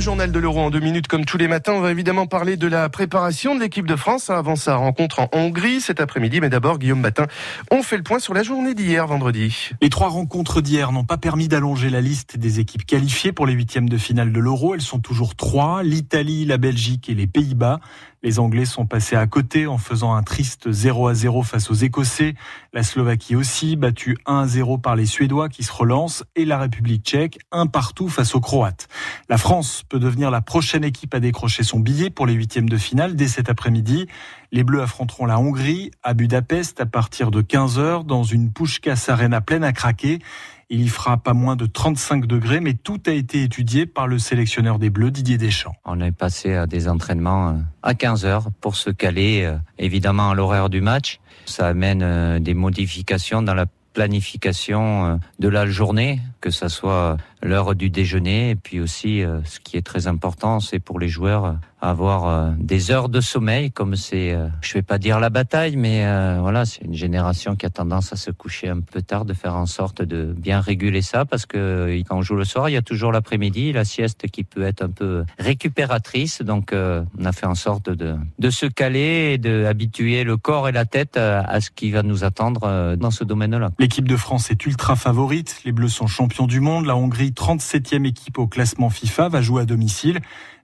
Le journal de l'Euro en deux minutes, comme tous les matins. On va évidemment parler de la préparation de l'équipe de France avant sa rencontre en Hongrie cet après-midi. Mais d'abord, Guillaume Batin, on fait le point sur la journée d'hier, vendredi. Les trois rencontres d'hier n'ont pas permis d'allonger la liste des équipes qualifiées pour les huitièmes de finale de l'Euro. Elles sont toujours trois l'Italie, la Belgique et les Pays-Bas. Les Anglais sont passés à côté en faisant un triste 0 à 0 face aux Écossais. La Slovaquie aussi, battue 1 à 0 par les Suédois qui se relancent et la République tchèque, un partout face aux Croates. La France peut devenir la prochaine équipe à décrocher son billet pour les huitièmes de finale dès cet après-midi. Les Bleus affronteront la Hongrie à Budapest à partir de 15h dans une Pushkas Arena pleine à craquer. Il y fera pas moins de 35 degrés, mais tout a été étudié par le sélectionneur des Bleus, Didier Deschamps. On est passé à des entraînements euh, à 15 heures pour se caler euh, évidemment à l'horaire du match. Ça amène euh, des modifications dans la planification de la journée, que ce soit l'heure du déjeuner et puis aussi ce qui est très important, c'est pour les joueurs avoir euh, des heures de sommeil, comme c'est, euh, je vais pas dire la bataille, mais euh, voilà, c'est une génération qui a tendance à se coucher un peu tard, de faire en sorte de bien réguler ça, parce que quand on joue le soir, il y a toujours l'après-midi, la sieste qui peut être un peu récupératrice. Donc, on a fait en sorte de, de se caler et d'habituer le corps et la tête à ce qui va nous attendre dans ce domaine-là. L'équipe de France est ultra favorite. Les Bleus sont champions du monde. La Hongrie, 37e équipe au classement FIFA, va jouer à domicile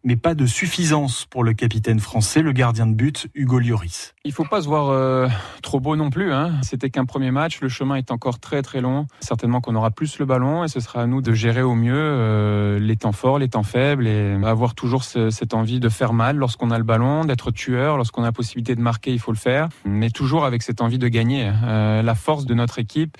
mais pas de suffisance pour le capitaine français, le gardien de but, Hugo Lloris. Il faut pas se voir euh, trop beau non plus. Hein. C'était qu'un premier match, le chemin est encore très très long. Certainement qu'on aura plus le ballon et ce sera à nous de gérer au mieux euh, les temps forts, les temps faibles et avoir toujours cette envie de faire mal lorsqu'on a le ballon, d'être tueur. Lorsqu'on a la possibilité de marquer, il faut le faire, mais toujours avec cette envie de gagner. Euh, la force de notre équipe,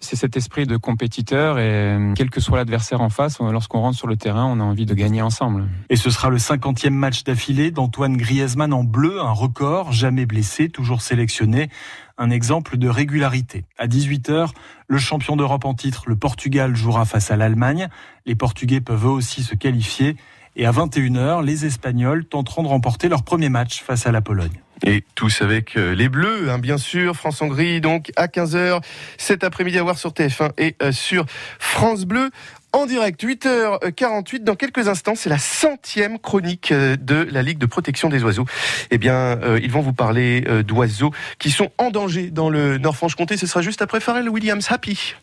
c'est cet esprit de compétiteur et euh, quel que soit l'adversaire en face, lorsqu'on rentre sur le terrain, on a envie de gagner ensemble. Et ce sera le cinquantième match d'affilée d'Antoine Griezmann en bleu, un record, jamais blessé, toujours sélectionné un exemple de régularité. À 18h, le champion d'Europe en titre, le Portugal, jouera face à l'Allemagne. Les Portugais peuvent eux aussi se qualifier. Et à 21h, les Espagnols tenteront de remporter leur premier match face à la Pologne. Et tous avec euh, les Bleus, hein, bien sûr. France-Hongrie, donc à 15h cet après-midi à voir sur TF1 et euh, sur France Bleu. En direct, 8h48, dans quelques instants, c'est la centième chronique euh, de la Ligue de protection des oiseaux. Eh bien, ils vont vous parler d'oiseaux qui sont en danger dans le Nord-Franche-Comté. Ce sera juste après Pharrell Williams Happy.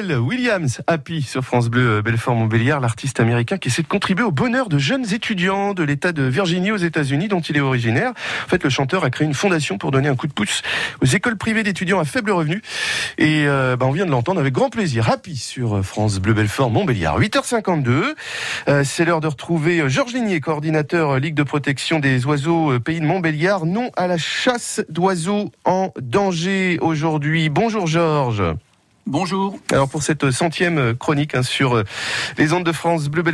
Williams, Happy sur France Bleu euh, Belfort Montbéliard, l'artiste américain qui essaie de contribuer au bonheur de jeunes étudiants de l'État de Virginie aux États-Unis dont il est originaire. En fait, le chanteur a créé une fondation pour donner un coup de pouce aux écoles privées d'étudiants à faible revenu. Et euh, bah, on vient de l'entendre avec grand plaisir. Happy sur euh, France Bleu Belfort Montbéliard. 8h52, euh, c'est l'heure de retrouver Georges Ligné, coordinateur Ligue de protection des oiseaux Pays de Montbéliard. Non à la chasse d'oiseaux en danger aujourd'hui. Bonjour Georges. Bonjour. Alors pour cette centième chronique hein, sur les ondes de France Bleu